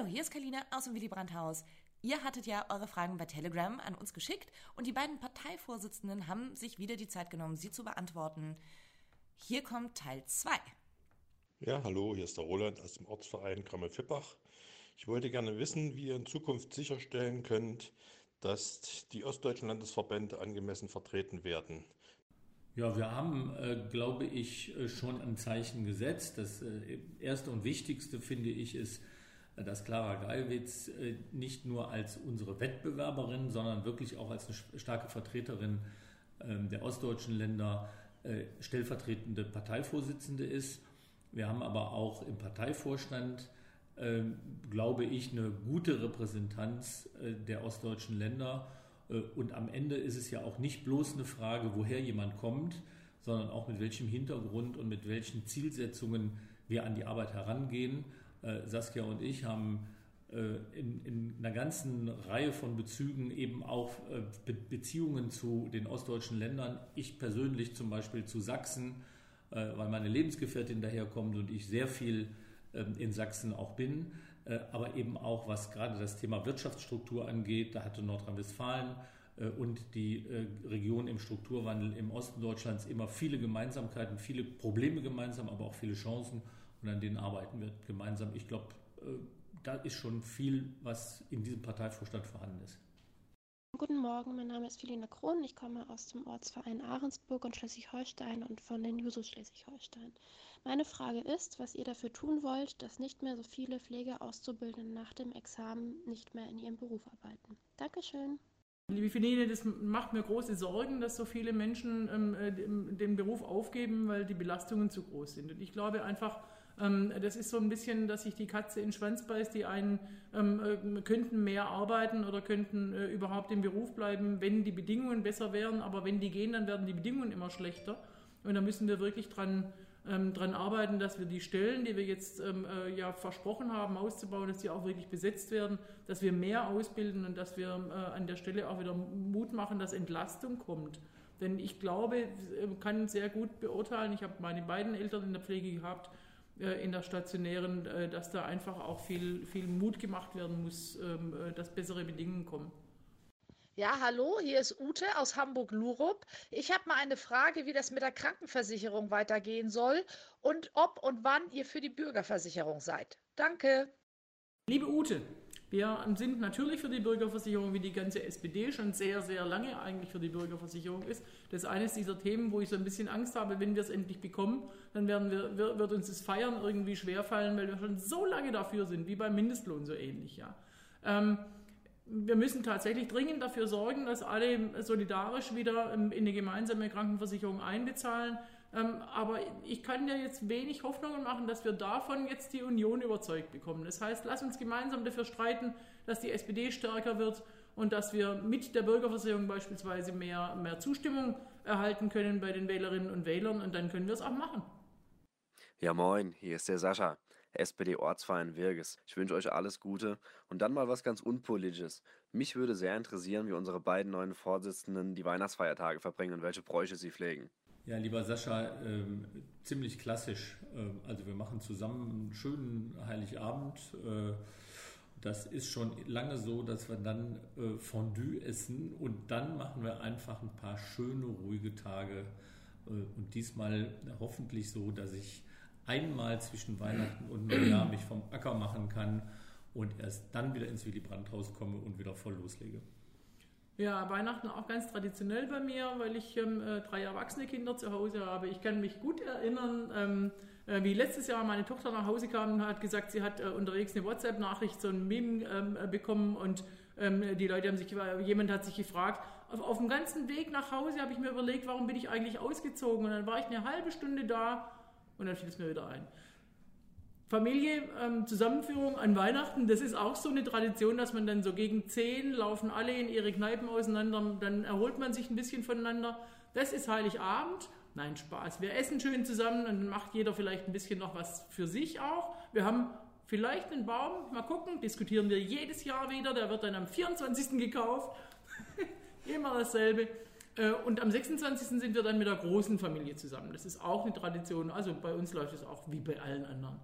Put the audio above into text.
Hallo, hier ist Kalina aus dem Willy Brandt Haus. Ihr hattet ja eure Fragen bei Telegram an uns geschickt und die beiden Parteivorsitzenden haben sich wieder die Zeit genommen, sie zu beantworten. Hier kommt Teil 2. Ja, hallo, hier ist der Roland aus dem Ortsverein Krammel-Fippach. Ich wollte gerne wissen, wie ihr in Zukunft sicherstellen könnt, dass die ostdeutschen Landesverbände angemessen vertreten werden. Ja, wir haben, äh, glaube ich, äh, schon ein Zeichen gesetzt. Das äh, erste und wichtigste, finde ich, ist, dass Clara Gallwitz äh, nicht nur als unsere Wettbewerberin, sondern wirklich auch als eine starke Vertreterin ähm, der ostdeutschen Länder äh, stellvertretende Parteivorsitzende ist. Wir haben aber auch im Parteivorstand, glaube ich, eine gute Repräsentanz der ostdeutschen Länder äh, und am Ende ist es ja auch nicht bloß eine Frage, woher jemand kommt, sondern auch mit welchem Hintergrund und mit welchen Zielsetzungen wir an die Arbeit herangehen. Äh, Saskia und ich haben äh, in, in einer ganzen Reihe von Bezügen eben auch Beziehungen zu den ostdeutschen Ländern. Ich persönlich zum Beispiel zu Sachsen, weil meine Lebensgefährtin daherkommt und ich sehr viel ähm, in Sachsen auch bin, äh, aber eben auch was gerade das Thema Wirtschaftsstruktur angeht. Da hatte Nordrhein-Westfalen äh, und die äh, Region im Strukturwandel im Osten Deutschlands immer viele Gemeinsamkeiten, viele Probleme gemeinsam, aber auch viele Chancen und an denen arbeiten wir gemeinsam. Ich glaube, da ist schon viel, was in diesem Parteivorstand vorhanden ist. Guten Morgen, mein Name ist Felina Krohn. Ich komme aus dem Ortsverein Ahrensburg und Schleswig-Holstein und von den Jusos Schleswig-Holstein. Meine Frage ist, was ihr dafür tun wollt, dass nicht mehr so viele Pflegeauszubildende nach dem Examen nicht mehr in ihrem Beruf arbeiten. Dankeschön. Liebe Feline, das macht mir große Sorgen, dass so viele Menschen ähm, äh, den Beruf aufgeben, weil die Belastungen zu groß sind. Und ich glaube einfach, das ist so ein bisschen, dass sich die Katze in den Schwanz beißt. Die einen ähm, äh, könnten mehr arbeiten oder könnten äh, überhaupt im Beruf bleiben, wenn die Bedingungen besser wären. Aber wenn die gehen, dann werden die Bedingungen immer schlechter. Und da müssen wir wirklich dran ähm, dran arbeiten, dass wir die Stellen, die wir jetzt ähm, äh, ja versprochen haben auszubauen, dass die auch wirklich besetzt werden, dass wir mehr ausbilden und dass wir äh, an der Stelle auch wieder Mut machen, dass Entlastung kommt. Denn ich glaube, äh, kann sehr gut beurteilen, ich habe meine beiden Eltern in der Pflege gehabt, in der stationären, äh, dass da einfach auch viel, viel Mut gemacht werden muss, ähm, dass bessere Bedingungen kommen. Ja, hallo, hier ist Ute aus Hamburg-Lurup. Ich habe mal eine Frage, wie das mit der Krankenversicherung weitergehen soll und ob und wann ihr für die Bürgerversicherung seid. Danke. Liebe Ute, wir sind natürlich für die Bürgerversicherung, wie die ganze SPD schon sehr, sehr lange eigentlich für die Bürgerversicherung ist. Das ist eines dieser Themen, wo ich so ein bisschen Angst habe, wenn wir es endlich bekommen, dann werden wir, wird uns das Feiern irgendwie schwerfallen, weil wir schon so lange dafür sind, wie beim Mindestlohn so ähnlich, ja. Ähm, wir müssen tatsächlich dringend dafür sorgen, dass alle solidarisch wieder in eine gemeinsame Krankenversicherung einbezahlen. Ähm, aber ich kann ja jetzt wenig Hoffnungen machen, dass wir davon jetzt die Union überzeugt bekommen. Das heißt, lass uns gemeinsam dafür streiten, dass die SPD stärker wird und dass wir mit der Bürgerversicherung beispielsweise mehr, mehr Zustimmung erhalten können bei den Wählerinnen und Wählern und dann können wir es auch machen. Ja moin, hier ist der Sascha. SPD-Ortsverein Wirges. Ich wünsche euch alles Gute. Und dann mal was ganz Unpolitisches. Mich würde sehr interessieren, wie unsere beiden neuen Vorsitzenden die Weihnachtsfeiertage verbringen und welche Bräuche sie pflegen. Ja, lieber Sascha, äh, ziemlich klassisch. Äh, also wir machen zusammen einen schönen Heiligabend. Äh, das ist schon lange so, dass wir dann äh, Fondue essen und dann machen wir einfach ein paar schöne, ruhige Tage. Äh, und diesmal hoffentlich so, dass ich einmal zwischen Weihnachten und Neujahr mich vom Acker machen kann und erst dann wieder ins Willy Brandt-Haus komme und wieder voll loslege. Ja, Weihnachten auch ganz traditionell bei mir, weil ich ähm, äh, drei erwachsene Kinder zu Hause habe. Ich kann mich gut erinnern, ähm, äh, wie letztes Jahr meine Tochter nach Hause kam und hat gesagt, sie hat äh, unterwegs eine WhatsApp-Nachricht, so ein Meme ähm, äh, bekommen und ähm, die Leute haben sich, jemand hat sich gefragt, auf, auf dem ganzen Weg nach Hause habe ich mir überlegt, warum bin ich eigentlich ausgezogen? Und dann war ich eine halbe Stunde da und dann fiel es mir wieder ein. Familie, ähm, Zusammenführung an Weihnachten, das ist auch so eine Tradition, dass man dann so gegen zehn laufen alle in ihre Kneipen auseinander, dann erholt man sich ein bisschen voneinander. Das ist Heiligabend. Nein, Spaß. Wir essen schön zusammen und dann macht jeder vielleicht ein bisschen noch was für sich auch. Wir haben vielleicht einen Baum, mal gucken, diskutieren wir jedes Jahr wieder, der wird dann am 24. gekauft. Immer dasselbe. Äh, und am 26. sind wir dann mit der großen Familie zusammen. Das ist auch eine Tradition. Also bei uns läuft es auch wie bei allen anderen.